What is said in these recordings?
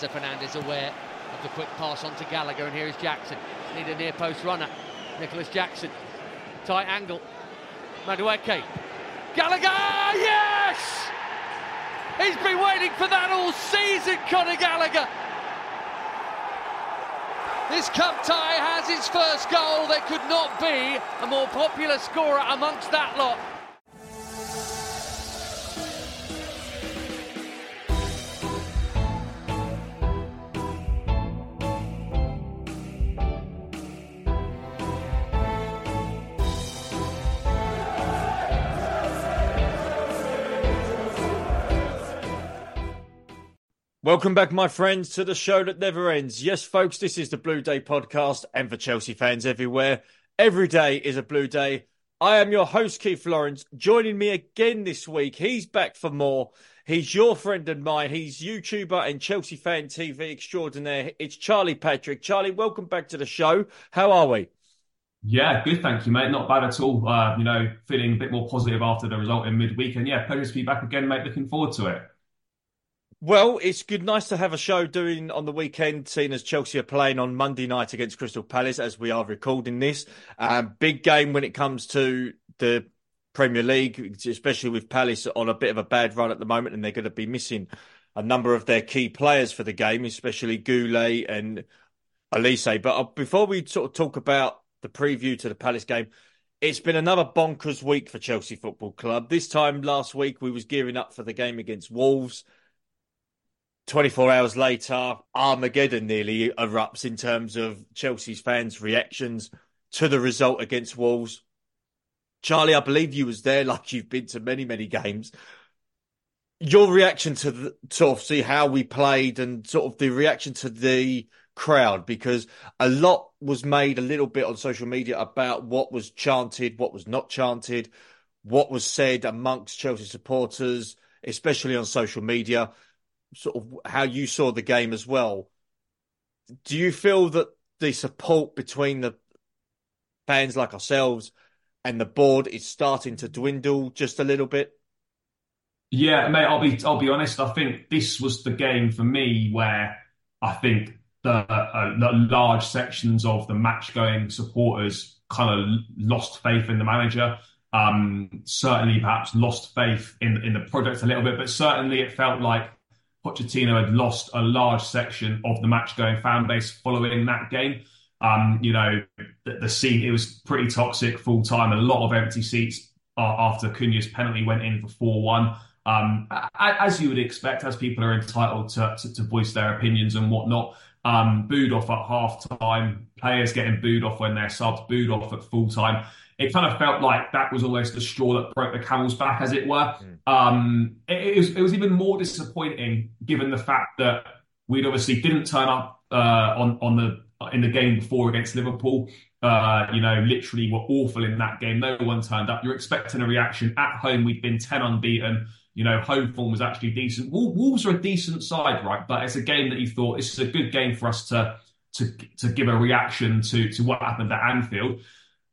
Enzo Fernandez aware of the quick pass on to Gallagher, and here is Jackson. Need a near post runner. Nicolas Jackson. Tight angle. Madueke. Gallagher! Yes! He's been waiting for that all season, Conor Gallagher. This cup tie has its first goal. There could not be a more popular scorer amongst that lot. Welcome back, my friends, to the show that never ends. Yes, folks, this is the Blue Day podcast, and for Chelsea fans everywhere, every day is a Blue Day. I am your host, Keith Lawrence. Joining me again this week, he's back for more. He's your friend and mine. He's YouTuber and Chelsea fan TV extraordinaire. It's Charlie Patrick. Charlie, welcome back to the show. How are we? Yeah, good, thank you, mate. Not bad at all. Uh, you know, feeling a bit more positive after the result in midweek, and yeah, pleasure to be back again, mate. Looking forward to it. Well, it's good, nice to have a show doing on the weekend, seeing as Chelsea are playing on Monday night against Crystal Palace as we are recording this. Um, big game when it comes to the Premier League, especially with Palace on a bit of a bad run at the moment, and they're going to be missing a number of their key players for the game, especially Goulet and Olise. But uh, before we sort of talk about the preview to the Palace game, it's been another bonkers week for Chelsea Football Club. This time last week, we was gearing up for the game against Wolves. 24 hours later, Armageddon nearly erupts in terms of Chelsea's fans' reactions to the result against Wolves. Charlie, I believe you was there, like you've been to many, many games. Your reaction to the, of see how we played and sort of the reaction to the crowd, because a lot was made a little bit on social media about what was chanted, what was not chanted, what was said amongst Chelsea supporters, especially on social media sort of how you saw the game as well. Do you feel that the support between the fans like ourselves and the board is starting to dwindle just a little bit? Yeah, mate. I'll be I'll be honest. I think this was the game for me where I think the, uh, the large sections of the match going supporters kind of lost faith in the manager. Um, certainly, perhaps lost faith in in the project a little bit, but certainly it felt like Pochettino had lost a large section of the match going fan base following that game. Um, you know, the, the scene, it was pretty toxic full time, a lot of empty seats uh, after Cunha's penalty went in for 4 1. Um, as you would expect, as people are entitled to, to, to voice their opinions and whatnot. Um, booed off at half time, players getting booed off when they're subs, booed off at full time it kind of felt like that was almost the straw that broke the camel's back, as it were. Mm. Um, it, it, was, it was even more disappointing given the fact that we'd obviously didn't turn up uh, on on the in the game before against Liverpool. Uh, you know, literally were awful in that game. No one turned up. You're expecting a reaction at home. We'd been ten unbeaten. You know, home form was actually decent. Wolves are a decent side, right? But it's a game that you thought this is a good game for us to to to give a reaction to to what happened at Anfield.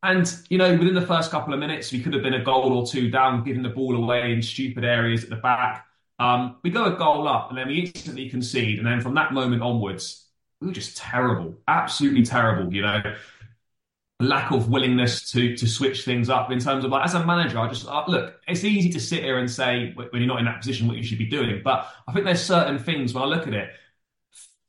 And, you know, within the first couple of minutes, we could have been a goal or two down, giving the ball away in stupid areas at the back. Um, we go a goal up and then we instantly concede. And then from that moment onwards, we were just terrible, absolutely terrible, you know. Lack of willingness to to switch things up in terms of like as a manager, I just uh, look. It's easy to sit here and say when you're not in that position what you should be doing, but I think there's certain things when I look at it.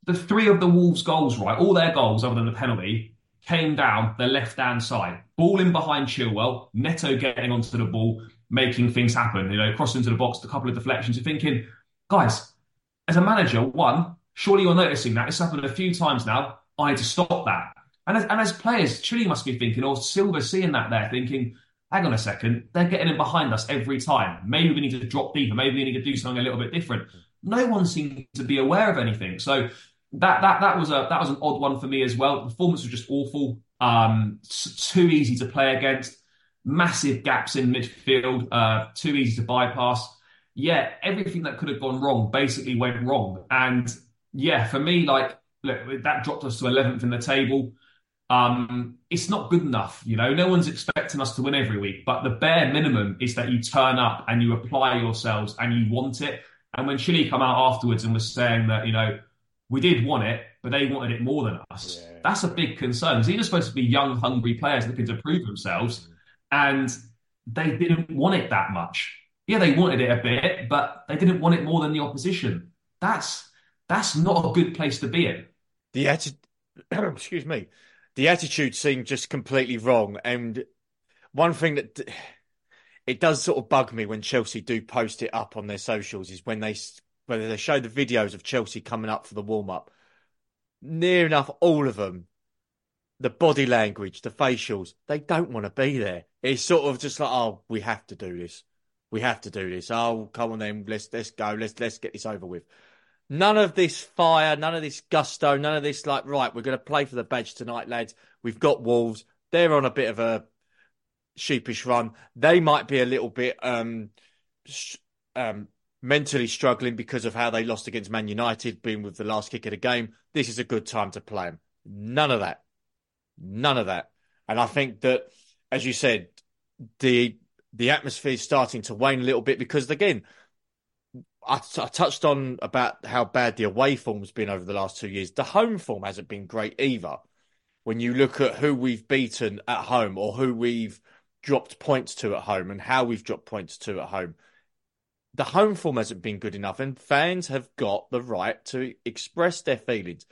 The three of the Wolves' goals, right, all their goals other than the penalty, came down the left hand side, ball in behind Chilwell, Neto getting onto the ball, making things happen. You know, crossing into the box, a couple of deflections. You're thinking, guys, as a manager, one, surely you're noticing that it's happened a few times now. I need to stop that. And as, and as players, Chile must be thinking, or Silva seeing that there, thinking, hang on a second, they're getting in behind us every time. Maybe we need to drop deeper. Maybe we need to do something a little bit different. No one seemed to be aware of anything. So that that that was a that was an odd one for me as well. The performance was just awful. Um, too easy to play against. Massive gaps in midfield. Uh, too easy to bypass. Yeah, everything that could have gone wrong basically went wrong. And yeah, for me, like look, that dropped us to 11th in the table. Um, it's not good enough. You know, no one's expecting us to win every week, but the bare minimum is that you turn up and you apply yourselves and you want it. And when Chile come out afterwards and was saying that, you know, we did want it, but they wanted it more than us. Yeah. That's a big concern. These are supposed to be young, hungry players looking to prove themselves, mm. and they didn't want it that much. Yeah, they wanted it a bit, but they didn't want it more than the opposition. That's that's not a good place to be in. The attitude, excuse me, the attitude seemed just completely wrong. And one thing that it does sort of bug me when Chelsea do post it up on their socials is when they whether they show the videos of Chelsea coming up for the warm up, near enough all of them, the body language, the facials, they don't want to be there. It's sort of just like, oh, we have to do this. We have to do this. Oh, come on then, let's let's go. Let's let's get this over with. None of this fire, none of this gusto, none of this like, right, we're going to play for the badge tonight, lads. We've got Wolves. They're on a bit of a sheepish run. They might be a little bit um, um, mentally struggling because of how they lost against Man United, being with the last kick of the game. This is a good time to play them. None of that. None of that. And I think that, as you said, the the atmosphere is starting to wane a little bit because, again, I, I touched on about how bad the away form's been over the last two years. The home form hasn't been great either. When you look at who we've beaten at home or who we've dropped points to at home and how we've dropped points to at home, the home form hasn't been good enough, and fans have got the right to express their feelings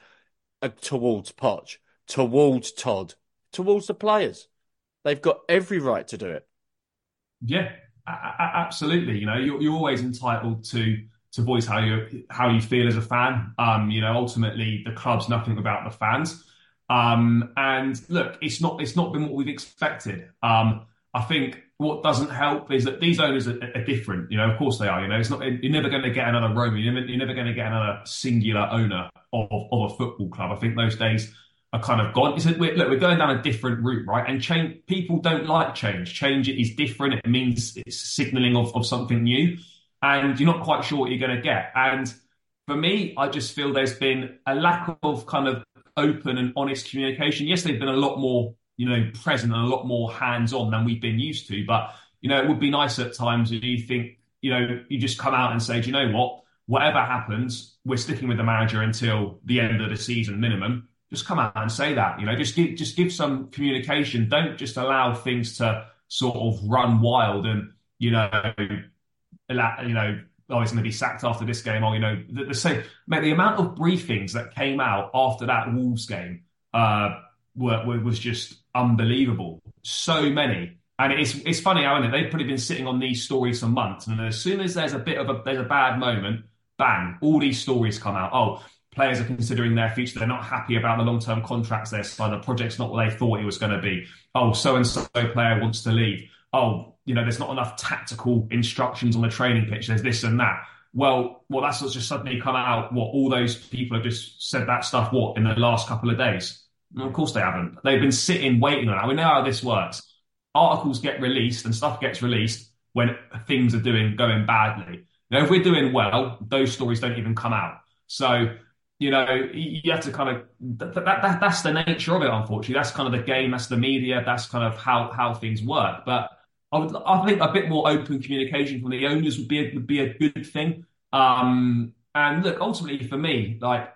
uh, towards Poch, towards Todd, towards the players. They've got every right to do it. Yeah, absolutely. You know, you're, you're always entitled to to voice how you how you feel as a fan. Um, you know, ultimately the club's nothing about the fans. Um, and look, it's not it's not been what we've expected. Um, I think what doesn't help is that these owners are, are, different. You know, of course they are. You know, it's not you're never going to get another Roman. You're never, never going to get another singular owner of, of a football club. I think those days are kind of gone. It's a, we're, look, we're going down a different route, right? And change. People don't like change. Change is different. It means it's signaling of, of something new, and you're not quite sure what you're going to get. And for me, I just feel there's been a lack of kind of open and honest communication. Yes, they've been a lot more you know, present and a lot more hands on than we've been used to. But, you know, it would be nice at times if you think, you know, you just come out and say, do you know what? Whatever happens, we're sticking with the manager until the end of the season minimum. Just come out and say that, you know, just give just give some communication. Don't just allow things to sort of run wild and, you know, allow, you know, oh, he's going to be sacked after this game, or you know, the, the same. Mate, the amount of briefings that came out after that Wolves game uh, were, were, was just unbelievable. So many. And it's it's funny, how it? They've probably been sitting on these stories for months, and as soon as there's a bit of a there's a bad moment, bang, all these stories come out. Oh, players are considering their future. They're not happy about the long term contracts they're signing. The project's not what they thought it was going to be. Oh, so and so player wants to leave. Oh, you know, there's not enough tactical instructions on the training pitch. There's this and that. Well, well, that's what's just suddenly come out. What all those people have just said that stuff. What in the last couple of days? Of course they haven't. They've been sitting waiting on it. We know how this works. Articles get released and stuff gets released when things are doing going badly. Now, if we're doing well, those stories don't even come out. So, you know, you have to kind of that, that, that, that's the nature of it. Unfortunately, that's kind of the game. That's the media. That's kind of how how things work. But I would, I think a bit more open communication from the owners would be a, would be a good thing. Um, and look, ultimately for me, like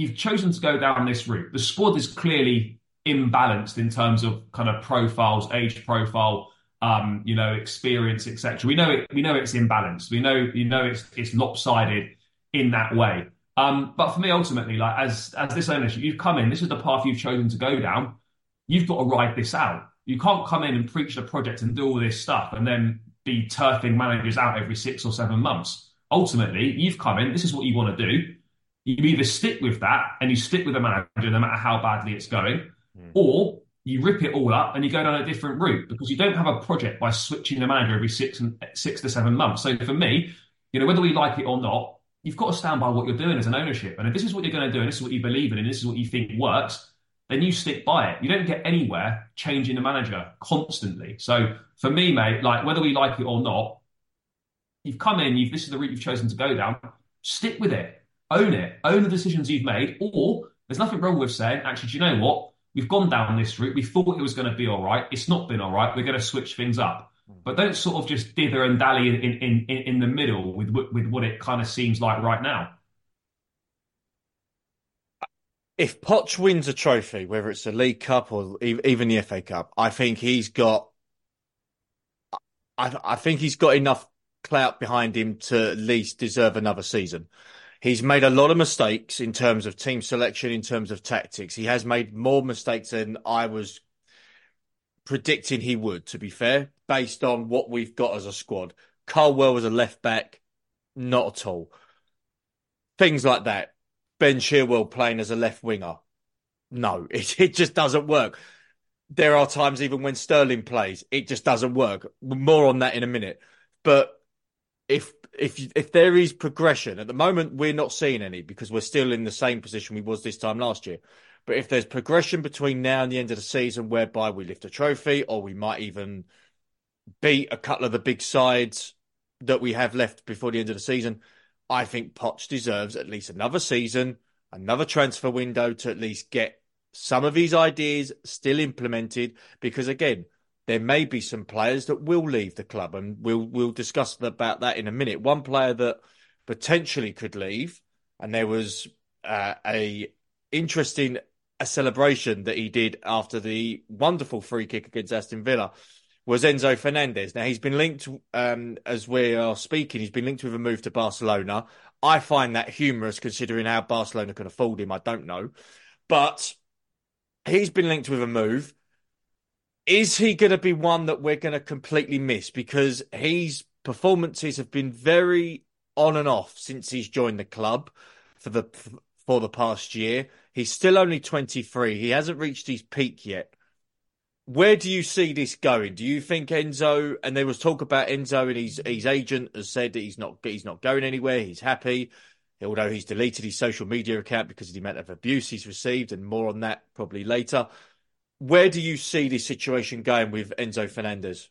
you've chosen to go down this route. The squad is clearly imbalanced in terms of kind of profiles, age profile, um, you know, experience, etc. We know it. We know it's imbalanced. We know you know it's it's lopsided in that way. Um, but for me, ultimately, like as as this ownership, you've come in. This is the path you've chosen to go down. You've got to ride this out. You can't come in and preach the project and do all this stuff and then be turfing managers out every six or seven months. Ultimately, you've come in. This is what you want to do you either stick with that and you stick with the manager no matter how badly it's going, mm. or you rip it all up and you go down a different route because you don't have a project by switching the manager every six and six to seven months. So for me, you know, whether we like it or not, you've got to stand by what you're doing as an ownership. And if this is what you're going to do and this is what you believe in and this is what you think works, then you stick by it. You don't get anywhere changing the manager constantly. So for me, mate, like whether we like it or not, you've come in, you've this is the route you've chosen to go down, stick with it own it, own the decisions you've made, or there's nothing wrong with saying, actually, do you know what? We've gone down this route. We thought it was going to be all right. It's not been all right. We're going to switch things up. Mm. But don't sort of just dither and dally in, in, in, in the middle with, with what it kind of seems like right now. if Poch wins a trophy, whether it's the League Cup or even the FA Cup, I think he's got. I, I think he's got enough clout behind him to at least deserve another season. He's made a lot of mistakes in terms of team selection, in terms of tactics. He has made more mistakes than I was predicting he would, to be fair, based on what we've got as a squad. Colwill was a left back, not at all. Things like that. Ben Chilwell playing as a left winger. No, it, it just doesn't work. There are times even when Sterling plays, it just doesn't work. More on that in a minute. But if if if there is progression at the moment, we're not seeing any because we're still in the same position we was this time last year. But if there's progression between now and the end of the season, whereby we lift a trophy or we might even beat a couple of the big sides that we have left before the end of the season, I think Poch deserves at least another season, another transfer window to at least get some of his ideas still implemented. Because again, there may be some players that will leave the club, and we'll we'll discuss about that in a minute. One player that potentially could leave, and there was uh, a interesting a celebration that he did after the wonderful free kick against Aston Villa was Enzo Fernandez. Now he's been linked, um, as we are speaking, he's been linked with a move to Barcelona. I find that humorous considering how Barcelona can afford him. I don't know, but he's been linked with a move is he going to be one that we're going to completely miss because his performances have been very on and off since he's joined the club for the for the past year. He's still only 23. He hasn't reached his peak yet. Where do you see this going? Do you think Enzo and there was talk about Enzo and his his agent has said that he's not he's not going anywhere. He's happy. Although he's deleted his social media account because of the amount of abuse he's received, and more on that probably later where do you see this situation going with Enzo Fernandez?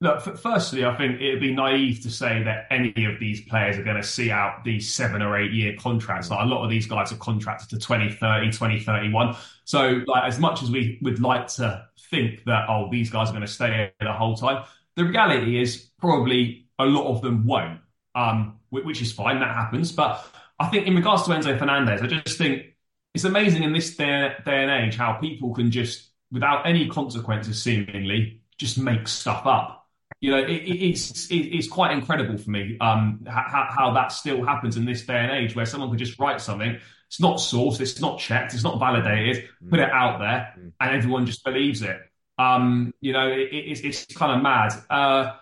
Look, firstly, I think it'd be naive to say that any of these players are going to see out these seven or eight year contracts. Like a lot of these guys are contracted to 2030, 2031. So, like, as much as we would like to think that, oh, these guys are going to stay here the whole time, the reality is probably a lot of them won't, um, which is fine. That happens. But I think in regards to Enzo Fernandez, I just think it's amazing in this day, day and age how people can just without any consequences, seemingly, just make stuff up. You know, it, it's it, it's quite incredible for me um, how, how that still happens in this day and age, where someone could just write something. It's not sourced, it's not checked, it's not validated. Mm. Put it out there, mm. and everyone just believes it. Um, you know, it, it's it's kind of mad. Uh,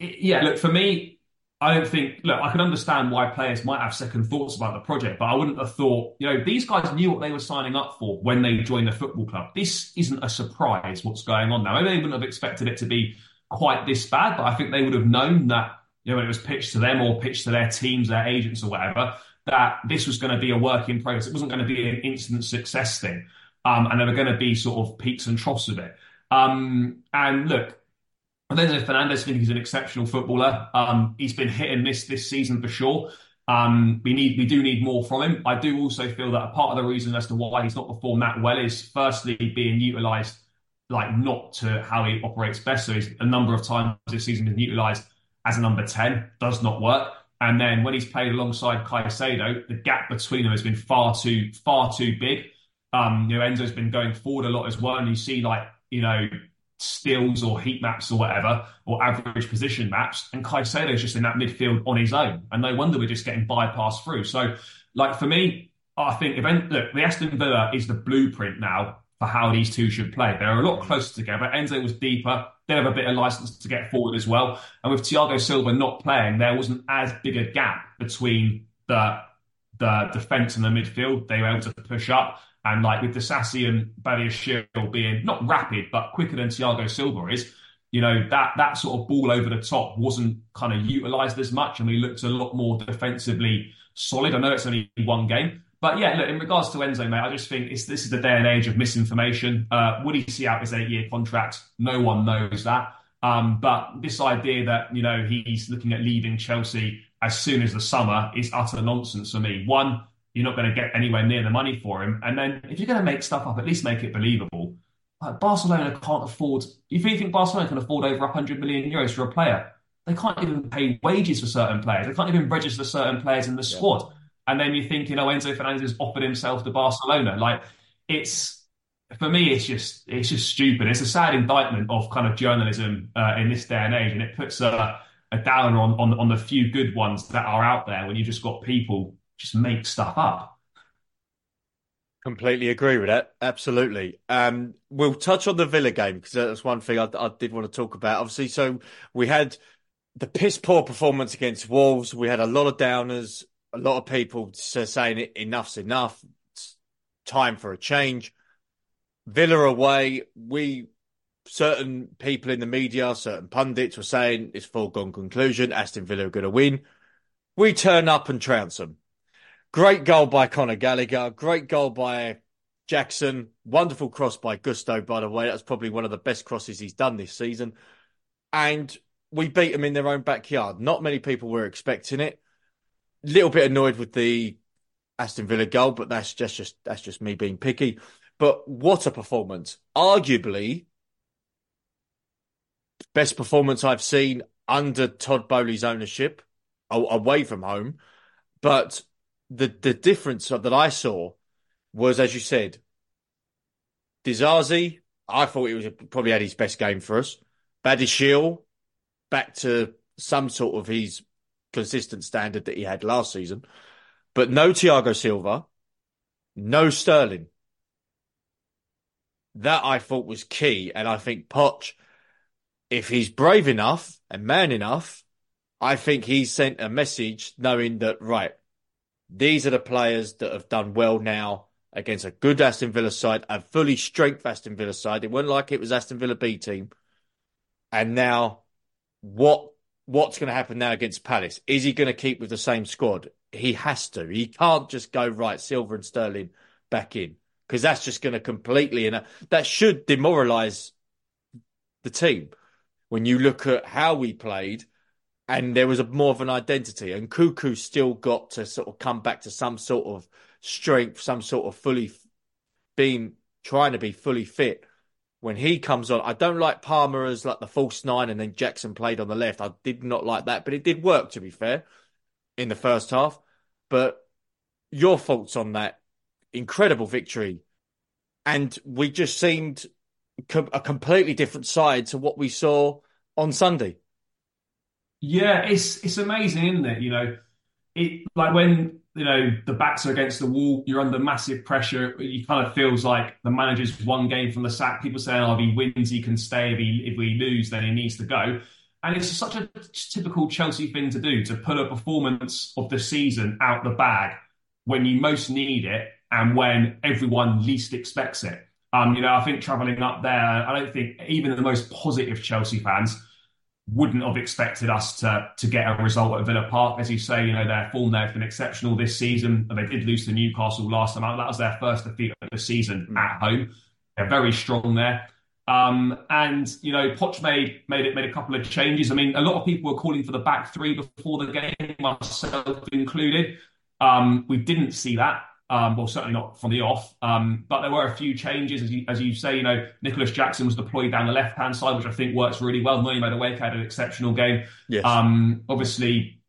yeah, look for me, I don't think, look, I can understand why players might have second thoughts about the project, but I wouldn't have thought, you know, these guys knew what they were signing up for when they joined the football club. This isn't a surprise what's going on now. Maybe they wouldn't have expected it to be quite this bad, but I think they would have known that, you know, when it was pitched to them or pitched to their teams, their agents or whatever, that this was going to be a work in progress. It wasn't going to be an instant success thing. Um, and there were going to be sort of peaks and troughs of it. Um, and look, Enzo Fernandez, I think he's an exceptional footballer. Um, he's been hit and miss this season for sure. Um, we need, we do need more from him. I do also feel that a part of the reason as to why he's not performed that well is firstly being utilised like not to how he operates best. So he's a number of times this season been utilised as a number 10, does not work. And then when he's played alongside Caicedo, the gap between them has been far too, far too big. Um, you know, Enzo's been going forward a lot as well. And you see like, you know, stills or heat maps or whatever, or average position maps, and Caicedo's just in that midfield on his own. And no wonder we're just getting bypassed through. So, like for me, I think event look, the Aston Villa is the blueprint now for how these two should play. They're a lot closer together. Enzo was deeper. They have a bit of license to get forward as well. And with Thiago Silva not playing, there wasn't as big a gap between the the defence and the midfield. They were able to push up. And like with Disasi and Badiashile being not rapid, but quicker than Thiago Silva is, you know, that that sort of ball over the top wasn't kind of utilised as much. And we looked a lot more defensively solid. I know it's only one game. But yeah, look, in regards to Enzo, mate, I just think this is the day and age of misinformation. Uh, would he see out his eight year contract? No one knows that. Um, but this idea that, you know, he's looking at leaving Chelsea as soon as the summer is utter nonsense for me. One, you're not going to get anywhere near the money for him. And then if you're going to make stuff up, at least make it believable. Like Barcelona can't afford. If you think Barcelona can afford over 100 million euros for a player, they can't even pay wages for certain players. They can't even register certain players in the squad. And then you're thinking, oh, Enzo Fernandez has offered himself to Barcelona. Like it's for me, it's just it's just stupid. It's a sad indictment of kind of journalism uh, in this day and age, and it puts a, a downer on, on on the few good ones that are out there when you just got people just make stuff up. Completely agree with that. Absolutely. Um, we'll touch on the Villa game because that's one thing I, I did want to talk about. Obviously, so we had the piss poor performance against Wolves. We had a lot of downers, a lot of people saying enough's enough. It's time for a change. Villa away, we certain people in the media, certain pundits were saying it's foregone conclusion. Aston Villa are going to win. We turn up and trounce them. Great goal by Conor Gallagher. Great goal by Jackson. Wonderful cross by Gusto, by the way. That's probably one of the best crosses he's done this season. And we beat them in their own backyard. Not many people were expecting it. Little bit annoyed with the Aston Villa goal, but that's just, just that's just me being picky. But what a performance. Arguably, best performance I've seen under Todd Boehly's ownership away from home. But the, the difference that I saw was, as you said, Disasi, I thought he was probably had his best game for us. Badiashile, back to some sort of his consistent standard that he had last season. But no Thiago Silva, no Sterling that I thought was key. And I think Poch, if he's brave enough and man enough, I think he sent a message knowing that, right, these are the players that have done well now against a good Aston Villa side, a fully strength Aston Villa side. It wasn't like it was Aston Villa B team. And now what what's going to happen now against Palace? Is he going to keep with the same squad? He has to. He can't just go right Silva and Sterling back in because that's just going to completely and that should demoralize the team when you look at how we played and there was a more of an identity and Nkunku still got to sort of come back to some sort of strength some sort of fully being trying to be fully fit when he comes on I don't like Palmer as like the false nine and then Jackson played on the left I did not like that but it did work to be fair in the first half but your thoughts on that incredible victory. And we just seemed a completely different side to what we saw on Sunday. Yeah, it's it's amazing, isn't it? You know, it like when you know the backs are against the wall, you're under massive pressure. It kind of feels like the manager's one game from the sack. People saying, "Oh, if he wins, he can stay. If he if we lose, then he needs to go." And it's such a typical Chelsea thing to do to put a performance of the season out the bag when you most need it and when everyone least expects it. Um, you know, I think travelling up there, I don't think even the most positive Chelsea fans wouldn't have expected us to to get a result at Villa Park. As you say, you know, their form there has been exceptional this season. They did lose to Newcastle last time out. That was their first defeat of the season mm. at home. They're very strong there. Um, and you know, Poch made made it made a couple of changes. I mean, a lot of people were calling for the back three before the game, myself included. Um, we didn't see that. Um, well, certainly not from the off. Um, but there were a few changes, as you, as you say. You know, Nicolas Jackson was deployed down the left hand side, which I think works really well. Noni Madueke had an exceptional game. Yes. Um, obviously,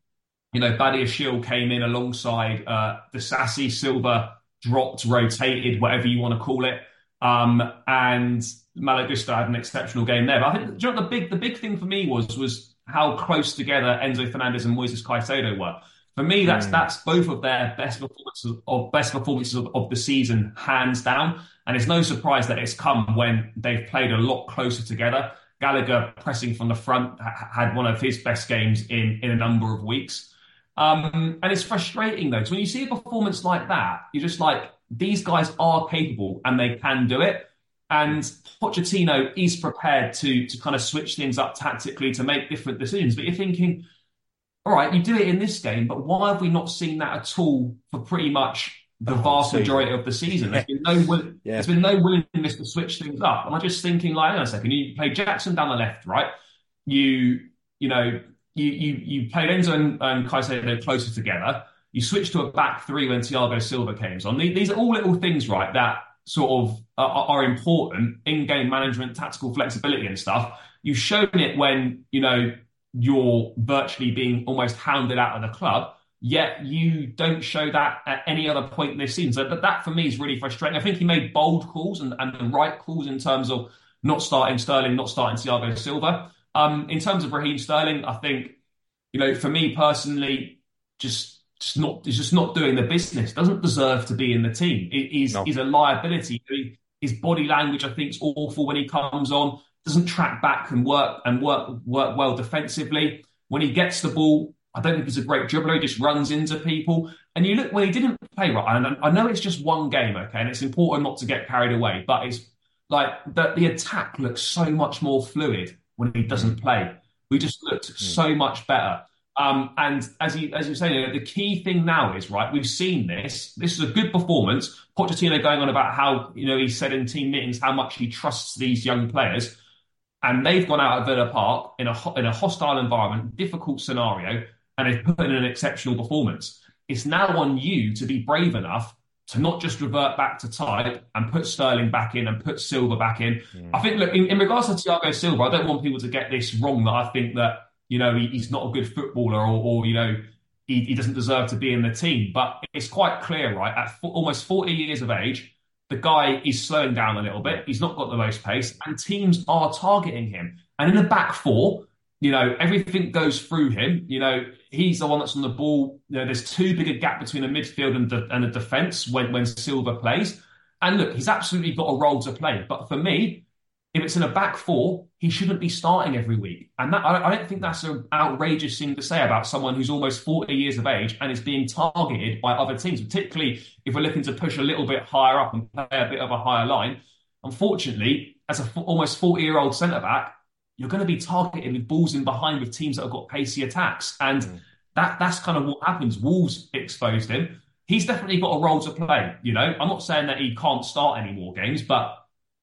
you know, Badiashile came in alongside uh, Disasi Silva dropped, rotated, whatever you want to call it. Um, and Malo Gusto had an exceptional game there. But I think you know, the big the big thing for me was was how close together Enzo Fernandez and Moises Caicedo were. For me, that's mm. that's both of their best performances of best performances of, of, the season, hands down. And it's no surprise that it's come when they've played a lot closer together. Gallagher pressing from the front had one of his best games in in a number of weeks. Um, and it's frustrating though, because when you see a performance like that, you're just like, these guys are capable and they can do it. And Pochettino is prepared to to kind of switch things up tactically to make different decisions. But you're thinking, all right, you do it in this game, but why have we not seen that at all for pretty much the, the vast majority of the season? There's been no will- yeah. there's been no willingness to switch things up. And I'm just thinking, like, hang on a second, you play Jackson down the left, right? You you know you you you played Enzo and, and Caicedo closer together. You switched to a back three when Thiago Silva came on. These are all little things, right? That sort of are, are important in game management, tactical flexibility, and stuff. You've shown it when you know you're virtually being almost hounded out of the club. Yet you don't show that at any other point in this season. So that, that for me is really frustrating. I think he made bold calls and, and the right calls in terms of not starting Sterling, not starting Thiago Silva. Um, in terms of Raheem Sterling, I think, you know, for me personally, just just not he's just not doing the business. Doesn't deserve to be in the team. He's no. he's a liability. His body language, I think, is awful when he comes on. Doesn't track back and work and work work well defensively. When he gets the ball, I don't think he's a great dribbler. He just runs into people. And you look when he didn't play right. And I know it's just one game, okay, and it's important not to get carried away. But it's like the, the attack looks so much more fluid when he doesn't mm. play. We just looked mm. so much better. Um, and as you as you're saying, the key thing now is right. We've seen this. This is a good performance. Pochettino going on about how you know he said in team meetings how much he trusts these young players and they've gone out at Villa Park in a in a hostile environment, difficult scenario, and they've put in an exceptional performance. It's now on you to be brave enough to not just revert back to type and put Sterling back in and put Silva back in. Mm. I think, look, in, in, regards to Thiago Silva, I don't want people to get this wrong that I think that, you know, he, he's not a good footballer or, or you know, he, he, doesn't deserve to be in the team. But it's quite clear, right? At almost 40 years of age, the guy is slowing down a little bit. He's not got the most pace, and teams are targeting him. And in the back four, you know, everything goes through him. You know, he's the one that's on the ball. You know, there's too big a gap between the midfield and the, and the defence when, when Silva plays. And look, he's absolutely got a role to play. But for me, if it's in a back four, he shouldn't be starting every week. And that, I, don't think that's an outrageous thing to say about someone who's almost 40 years of age and is being targeted by other teams, particularly if we're looking to push a little bit higher up and play a bit of a higher line. Unfortunately, as a almost 40 year old centre back, you're going to be targeted with balls in behind with teams that have got pacey attacks. And mm. that that's kind of what happens. Wolves exposed him. He's definitely got a role to play. You know, I'm not saying that he can't start any more games, but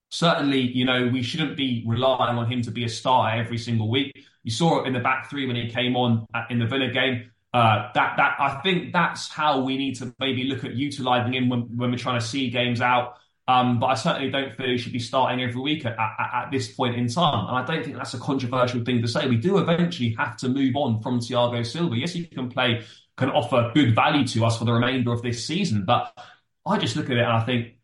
certainly, you know, we shouldn't be relying on him to be a starter every single week. You saw it in the back three when he came on in the Villa game. Uh, that that I think that's how we need to maybe look at utilising him when, when we're trying to see games out. Um, but I certainly don't feel he should be starting every week at, at, at, this point in time. And I don't think that's a controversial thing to say. We do eventually have to move on from Thiago Silva. Yes, he can play, can offer good value to us for the remainder of this season. But I just look at it and I think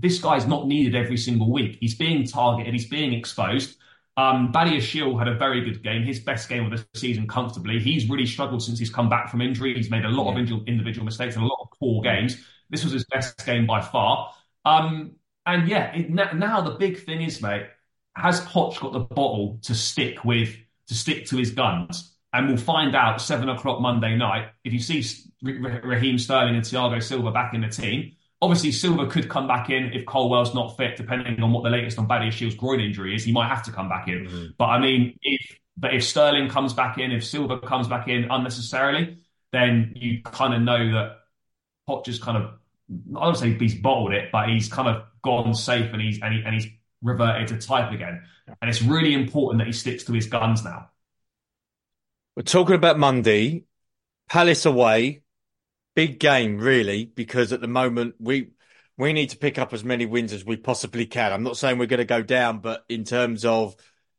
this guy's not needed every single week. He's being targeted, he's being exposed. Um, Badiashile had a very good game, his best game of the season comfortably. He's really struggled since he's come back from injury. He's made a lot yeah. of individual mistakes and a lot of poor games. This was his best game by far. Um, and yeah, it, now the big thing is, mate, has Poch got the bottle to stick with, to stick to his guns? And we'll find out seven o'clock Monday night. If you see Raheem Sterling and Thiago Silva back in the team, Obviously, Silva could come back in if Colwill's not fit, depending on what the latest on Badiashile's groin injury is. He might have to come back in. Mm-hmm. But I mean, if but if Sterling comes back in, if Silva comes back in unnecessarily, then you kind of know that Poch just kind of I don't say he's bottled it, but he's kind of gone safe and he's and, he, and he's reverted to type again. And it's really important that he sticks to his guns now. We're talking about Monday, Palace away big game, really, because at the moment we we need to pick up as many wins as we possibly can. I'm not saying we're going to go down, but in terms of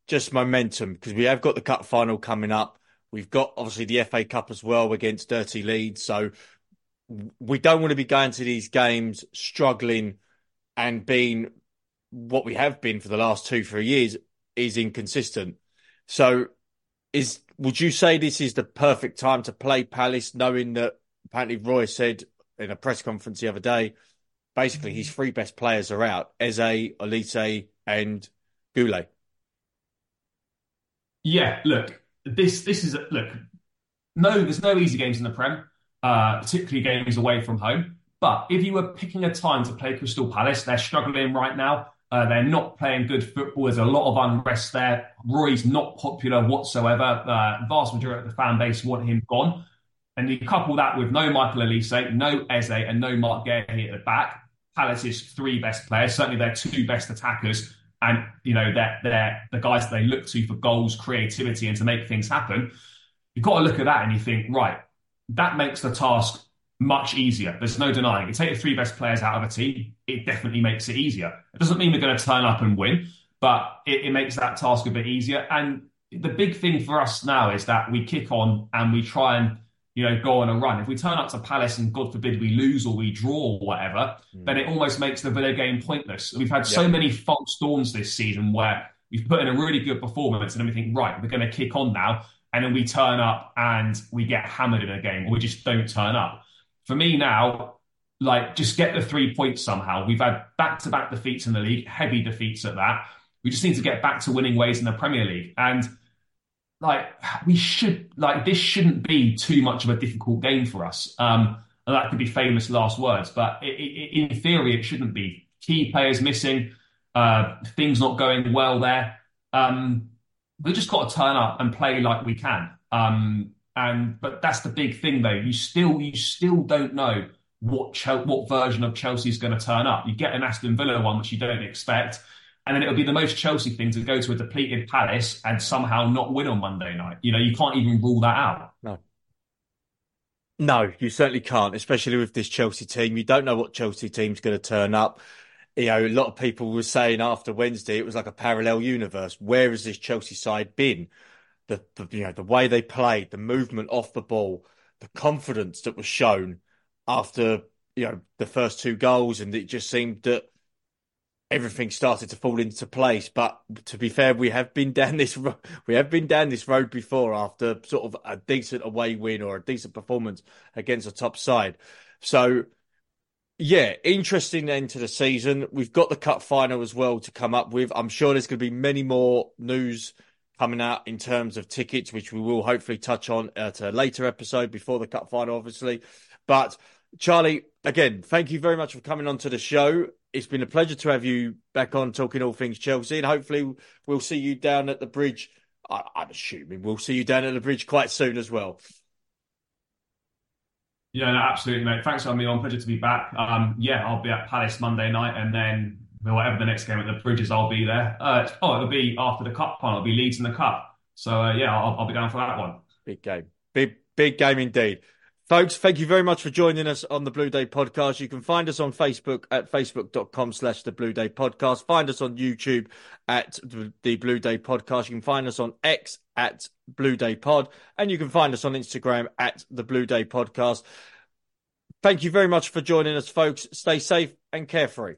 just momentum, because we have got the cup final coming up. We've got obviously the FA Cup as well against Dirty Leeds. So we don't want to be going to these games struggling and being what we have been for the last two, three years is inconsistent. So is would you say this is the perfect time to play Palace, knowing that apparently Roy said in a press conference the other day, basically his three best players are out: Eze, Olise, and Goulet. Yeah, look, this this is look. No, there's no easy games in the Prem, uh, particularly games away from home. But if you were picking a time to play Crystal Palace, they're struggling right now. Uh, they're not playing good football. There's a lot of unrest there. Roy's not popular whatsoever. Uh, vast majority of the fan base want him gone. And you couple that with no Michael Olise, no Eze, and no Marc Guéhi at the back. Palace's three best players, certainly their two best attackers, and you know they're they're the guys they look to for goals, creativity, and to make things happen. You've got to look at that and you think, right, that makes the task much easier. There's no denying. You take the three best players out of a team, it definitely makes it easier. It doesn't mean we're going to turn up and win, but it, it makes that task a bit easier. And the big thing for us now is that we kick on and we try and you know, go on a run. If we turn up to Palace and God forbid we lose or we draw or whatever, mm. then it almost makes the Villa game pointless. We've had so many false dawns this season where we've put in a really good performance and then we think, right, we're going to kick on now. And then we turn up and we get hammered in a game or we just don't turn up. For me now, like just get the three points somehow. We've had back to back defeats in the league, heavy defeats at that. We just need to get back to winning ways in the Premier League. And like we should like this shouldn't be too much of a difficult game for us. Um, and that could be famous last words, but it, it, in theory, it shouldn't be. Key players missing, uh, things not going well there. Um, we just got to turn up and play like we can. Um, and but that's the big thing, though. You still you still don't know what what version of Chelsea is going to turn up. You get an Aston Villa one, which you don't expect. And then it'll be the most Chelsea thing to go to a depleted Palace and somehow not win on Monday night. You know, you can't even rule that out. No. No, you certainly can't, especially with this Chelsea team. You don't know what Chelsea team's going to turn up. You know, a lot of people were saying after Wednesday it was like a parallel universe. Where has this Chelsea side been? The, the you know the way they played, the movement off the ball, the confidence that was shown after you know the first two goals, and it just seemed that everything started to fall into place. But to be fair, we have been down this we have been down this road before after sort of a decent away win or a decent performance against a top side. So yeah, interesting end to the season. We've got the cup final as well to come up with. I'm sure there's going to be many more news coming out in terms of tickets, which we will hopefully touch on at a later episode before the cup final, obviously. But Charlie, again, thank you very much for coming on to the show it's been a pleasure to have you back on talking all things Chelsea, and hopefully we'll see you down at the bridge. I, am assuming we'll see you down at the bridge quite soon as well. Yeah, no, absolutely, mate. Thanks for having me on. Pleasure to be back. Um, yeah, I'll be at Palace Monday night, and then whatever the next game at the Bridges, I'll be there. Uh, oh, it'll be after the cup final. It'll be Leeds in the cup. So uh, yeah, I'll, I'll be down for that one. Big game, big big game indeed. Folks, thank you very much for joining us on the Blue Day podcast. You can find us on Facebook at facebook.com slash the Blue Day podcast. Find us on YouTube at the Blue Day podcast. You can find us on X at Blue Day pod and you can find us on Instagram at the Blue Day podcast. Thank you very much for joining us, folks. Stay safe and carefree.